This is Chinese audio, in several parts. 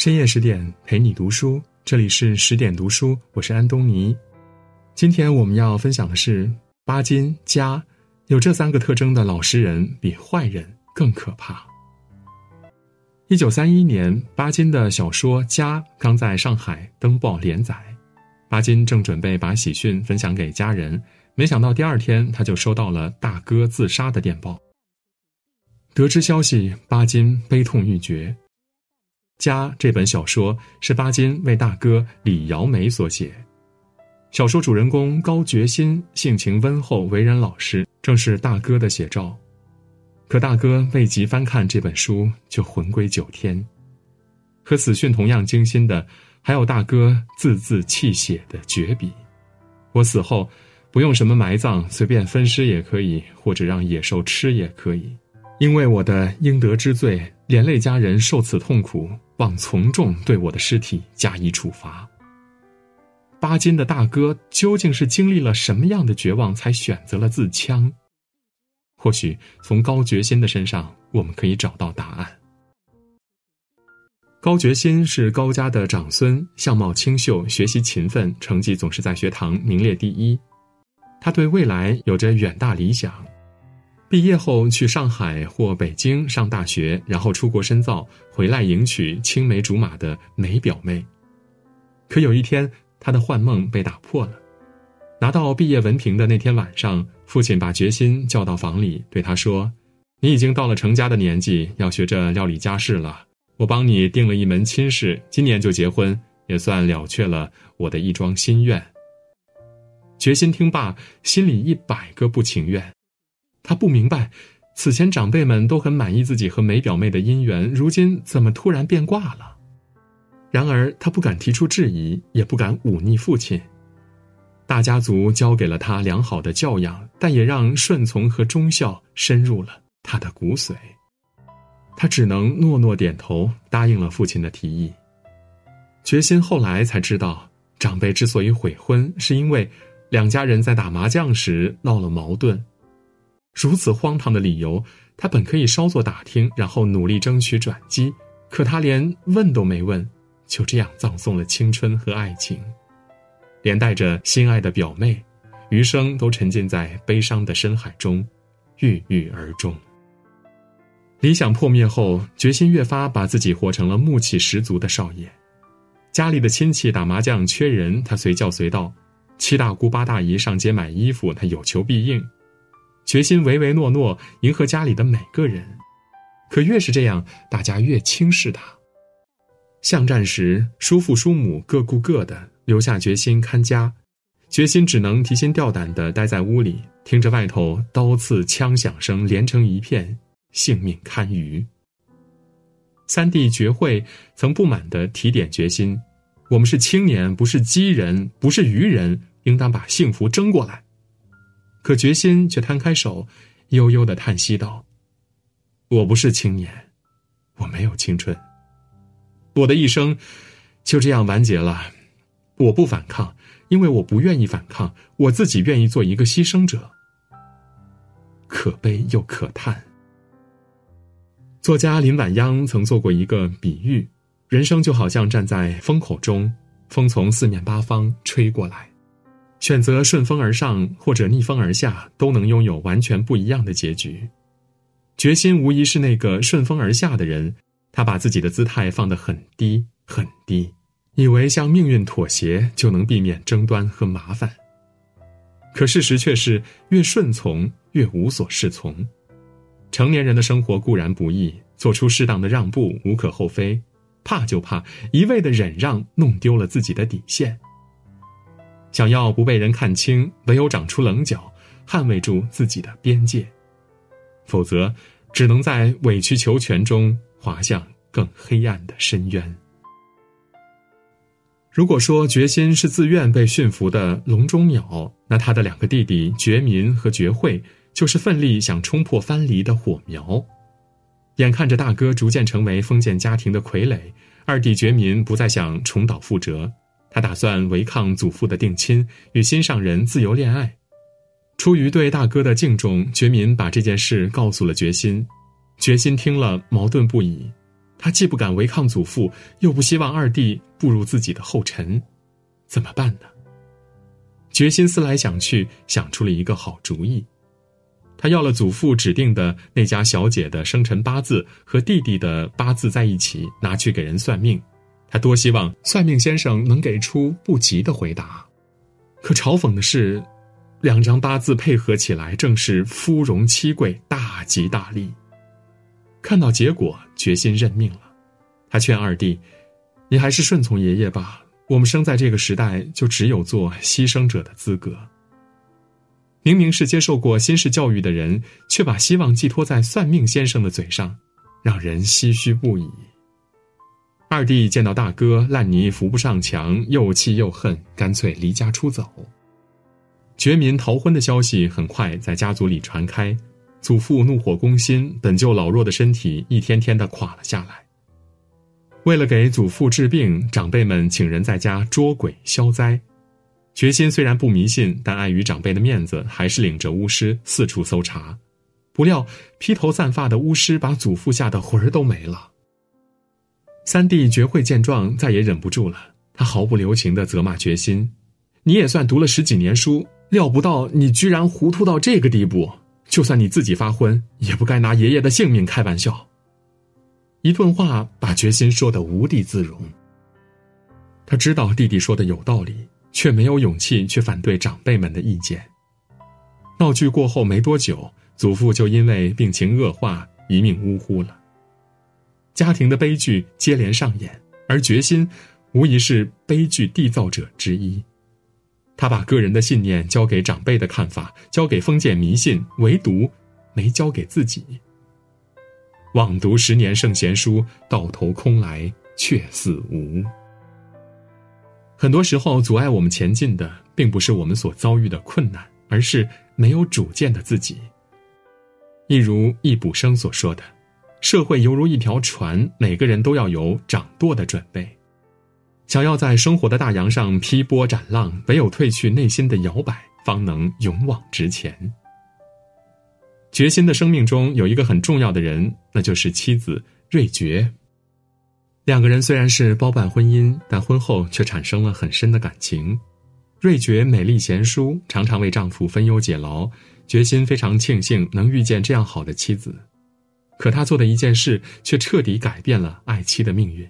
深夜十点陪你读书，这里是十点读书，我是安东尼。今天我们要分享的是巴金家，有这三个特征的老实人比坏人更可怕。一九三一年，巴金的小说《家》刚在上海登报连载，巴金正准备把喜讯分享给家人，没想到第二天他就收到了大哥自杀的电报。得知消息，巴金悲痛欲绝。家这本小说是巴金为大哥李尧梅所写，小说主人公高觉新性情温厚，为人老实，正是大哥的写照。可大哥未及翻看这本书，就魂归九天。和死讯同样惊心的，还有大哥字字泣血的绝笔。我死后，不用什么埋葬，随便分尸也可以，或者让野兽吃也可以，因为我的应得之罪，连累家人受此痛苦。望从重对我的尸体加以处罚。巴金的大哥究竟是经历了什么样的绝望，才选择了自枪？或许从高觉新的身上，我们可以找到答案。高觉新是高家的长孙，相貌清秀，学习勤奋，成绩总是在学堂名列第一。他对未来有着远大理想。毕业后去上海或北京上大学，然后出国深造，回来迎娶青梅竹马的美表妹。可有一天，他的幻梦被打破了。拿到毕业文凭的那天晚上，父亲把决心叫到房里，对他说：“你已经到了成家的年纪，要学着料理家事了。我帮你定了一门亲事，今年就结婚，也算了却了我的一桩心愿。”决心听罢，心里一百个不情愿。他不明白，此前长辈们都很满意自己和梅表妹的姻缘，如今怎么突然变卦了？然而他不敢提出质疑，也不敢忤逆父亲。大家族教给了他良好的教养，但也让顺从和忠孝深入了他的骨髓。他只能诺诺点头，答应了父亲的提议。决心后来才知道，长辈之所以悔婚，是因为两家人在打麻将时闹了矛盾。如此荒唐的理由，他本可以稍作打听，然后努力争取转机，可他连问都没问，就这样葬送了青春和爱情，连带着心爱的表妹，余生都沉浸在悲伤的深海中，郁郁而终。理想破灭后，决心越发把自己活成了木气十足的少爷。家里的亲戚打麻将缺人，他随叫随到；七大姑八大姨上街买衣服，他有求必应。决心唯唯诺诺迎合家里的每个人，可越是这样，大家越轻视他。巷战时，叔父叔母各顾各的，留下决心看家，决心只能提心吊胆的待在屋里，听着外头刀刺枪响声连成一片，性命堪虞。三弟绝慧曾不满的提点决心：“我们是青年，不是鸡人，不是愚人，应当把幸福争过来。”可决心却摊开手，悠悠的叹息道：“我不是青年，我没有青春，我的一生就这样完结了。我不反抗，因为我不愿意反抗，我自己愿意做一个牺牲者。可悲又可叹。”作家林晚央曾做过一个比喻：人生就好像站在风口中，风从四面八方吹过来。选择顺风而上或者逆风而下，都能拥有完全不一样的结局。决心无疑是那个顺风而下的人，他把自己的姿态放得很低很低，以为向命运妥协就能避免争端和麻烦。可事实却是，越顺从越无所适从。成年人的生活固然不易，做出适当的让步无可厚非，怕就怕一味的忍让，弄丢了自己的底线。想要不被人看清，唯有长出棱角，捍卫住自己的边界，否则只能在委曲求全中滑向更黑暗的深渊。如果说决心是自愿被驯服的笼中鸟，那他的两个弟弟觉民和觉慧就是奋力想冲破藩篱的火苗。眼看着大哥逐渐成为封建家庭的傀儡，二弟觉民不再想重蹈覆辙。他打算违抗祖父的定亲，与心上人自由恋爱。出于对大哥的敬重，觉民把这件事告诉了决心。决心听了，矛盾不已。他既不敢违抗祖父，又不希望二弟步入自己的后尘，怎么办呢？决心思来想去，想出了一个好主意。他要了祖父指定的那家小姐的生辰八字和弟弟的八字在一起，拿去给人算命。他多希望算命先生能给出不吉的回答。可嘲讽的是，两张八字配合起来，正是夫荣妻贵，大吉大利。看到结果，决心认命了。他劝二弟：“你还是顺从爷爷吧。我们生在这个时代，就只有做牺牲者的资格。”明明是接受过新式教育的人，却把希望寄托在算命先生的嘴上，让人唏嘘不已。二弟见到大哥烂泥扶不上墙，又气又恨，干脆离家出走。绝民逃婚的消息很快在家族里传开，祖父怒火攻心，本就老弱的身体一天天的垮了下来。为了给祖父治病，长辈们请人在家捉鬼消灾。决心虽然不迷信，但碍于长辈的面子，还是领着巫师四处搜查。不料披头散发的巫师把祖父吓得魂儿都没了。三弟觉慧见状，再也忍不住了，他毫不留情的责骂决心：“你也算读了十几年书，料不到你居然糊涂到这个地步。就算你自己发昏，也不该拿爷爷的性命开玩笑。”一顿话把决心说得无地自容。他知道弟弟说的有道理。却没有勇气去反对长辈们的意见。闹剧过后没多久，祖父就因为病情恶化一命呜呼了。家庭的悲剧接连上演，而决心无疑是悲剧缔造者之一。他把个人的信念交给长辈的看法，交给封建迷信，唯独没交给自己。枉读十年圣贤书，到头空来却似无。很多时候，阻碍我们前进的，并不是我们所遭遇的困难，而是没有主见的自己。一如易卜生所说的：“社会犹如一条船，每个人都要有掌舵的准备。想要在生活的大洋上劈波斩浪，唯有褪去内心的摇摆，方能勇往直前。”决心的生命中有一个很重要的人，那就是妻子瑞珏。两个人虽然是包办婚姻，但婚后却产生了很深的感情。瑞珏美丽贤淑，常常为丈夫分忧解劳，决心非常庆幸能遇见这样好的妻子。可他做的一件事，却彻底改变了爱妻的命运。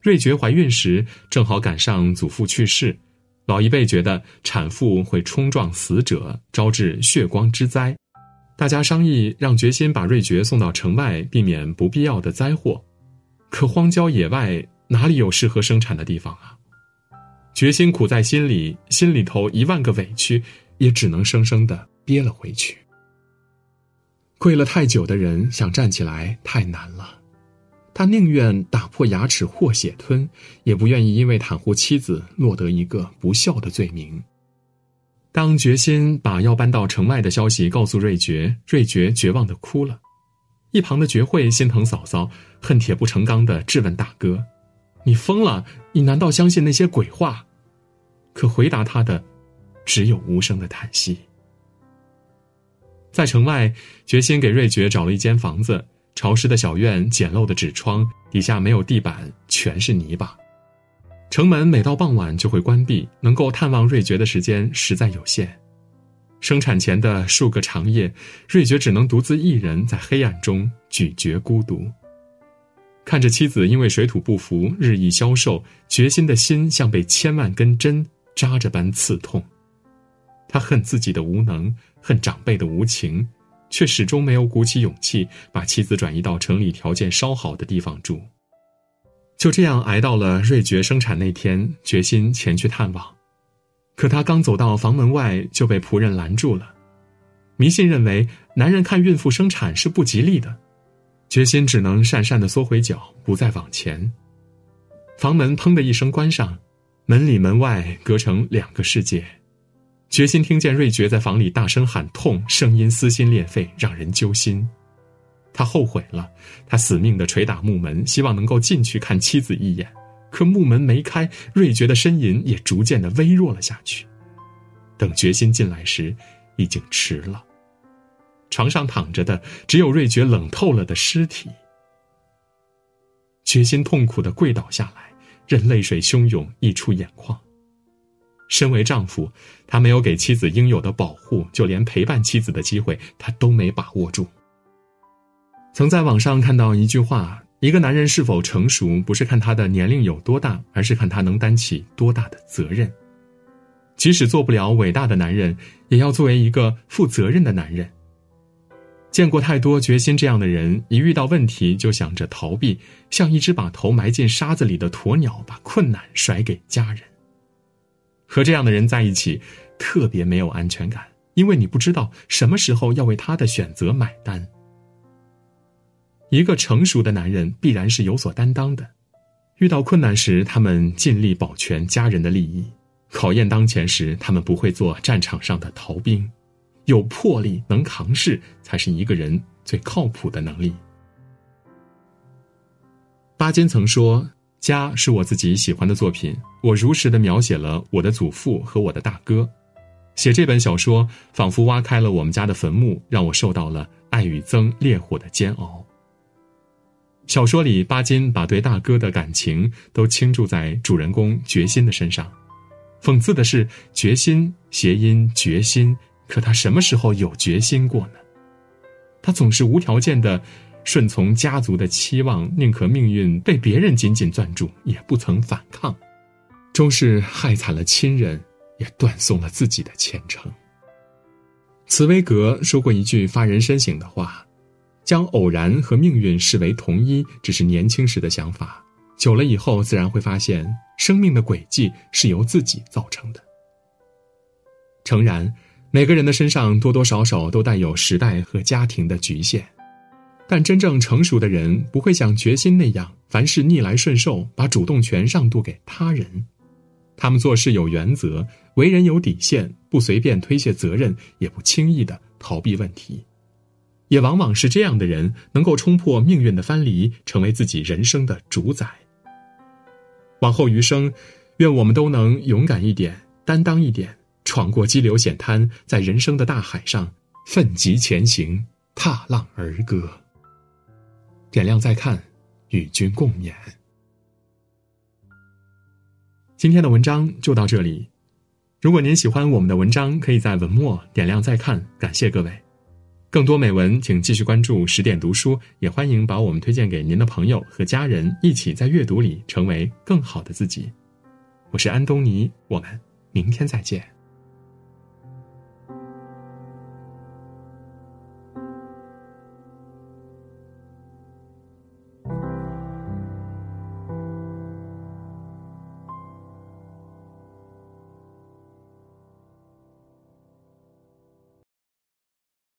瑞觉怀孕时正好赶上祖父去世，老一辈觉得产妇会冲撞死者，招致血光之灾，大家商议让决心把瑞觉送到城外，避免不必要的灾祸。可荒郊野外哪里有适合生产的地方啊？决心苦在心里，心里头一万个委屈，也只能生生的憋了回去。跪了太久的人想站起来太难了，他宁愿打破牙齿或血吞，也不愿意因为袒护妻子落得一个不孝的罪名。当决心把要搬到城外的消息告诉瑞珏，瑞珏绝望的哭了。一旁的觉慧心疼嫂嫂，恨铁不成钢的质问大哥：“你疯了？你难道相信那些鬼话？”可回答他的，只有无声的叹息。在城外，决心给瑞珏找了一间房子，潮湿的小院，简陋的纸窗，底下没有地板，全是泥巴。城门每到傍晚就会关闭，能够探望瑞珏的时间实在有限。生产前的数个长夜，瑞珏只能独自一人在黑暗中咀嚼孤独。看着妻子因为水土不服日益消瘦，决心的心像被千万根针扎着般刺痛。他恨自己的无能，恨长辈的无情，却始终没有鼓起勇气把妻子转移到城里条件稍好的地方住。就这样挨到了瑞觉生产那天，决心前去探望。可他刚走到房门外，就被仆人拦住了。迷信认为男人看孕妇生产是不吉利的，决心只能讪讪的缩回脚，不再往前。房门砰的一声关上，门里门外隔成两个世界。决心听见瑞珏在房里大声喊痛，声音撕心裂肺，让人揪心。他后悔了，他死命的捶打木门，希望能够进去看妻子一眼。可木门没开，瑞珏的呻吟也逐渐的微弱了下去。等决心进来时，已经迟了。床上躺着的只有瑞珏冷透了的尸体。决心痛苦的跪倒下来，任泪水汹涌溢出眼眶。身为丈夫，他没有给妻子应有的保护，就连陪伴妻子的机会他都没把握住。曾在网上看到一句话：一个男人是否成熟，不是看他的年龄有多大，而是看他能担起多大的责任。即使做不了伟大的男人，也要作为一个负责任的男人。见过太多决心这样的人，一遇到问题就想着逃避，像一只把头埋进沙子里的鸵鸟，把困难甩给家人。和这样的人在一起，特别没有安全感，因为你不知道什么时候要为他的选择买单。一个成熟的男人必然是有所担当的，遇到困难时，他们尽力保全家人的利益；考验当前时，他们不会做战场上的逃兵。有魄力、能扛事，才是一个人最靠谱的能力。巴金曾说：“家是我自己喜欢的作品，我如实的描写了我的祖父和我的大哥。写这本小说，仿佛挖开了我们家的坟墓，让我受到了爱与憎烈火的煎熬。”小说里，巴金把对大哥的感情都倾注在主人公决心的身上。讽刺的是，决心谐音决心。可他什么时候有决心过呢？他总是无条件的顺从家族的期望，宁可命运被别人紧紧攥住，也不曾反抗，终是害惨了亲人，也断送了自己的前程。茨威格说过一句发人深省的话：“将偶然和命运视为同一，只是年轻时的想法，久了以后，自然会发现生命的轨迹是由自己造成的。”诚然。每个人的身上多多少少都带有时代和家庭的局限，但真正成熟的人不会像决心那样凡事逆来顺受，把主动权让渡给他人。他们做事有原则，为人有底线，不随便推卸责任，也不轻易的逃避问题。也往往是这样的人能够冲破命运的藩篱，成为自己人生的主宰。往后余生，愿我们都能勇敢一点，担当一点。闯过激流险滩，在人生的大海上奋楫前行，踏浪而歌。点亮再看，与君共勉。今天的文章就到这里。如果您喜欢我们的文章，可以在文末点亮再看。感谢各位。更多美文，请继续关注十点读书，也欢迎把我们推荐给您的朋友和家人，一起在阅读里成为更好的自己。我是安东尼，我们明天再见。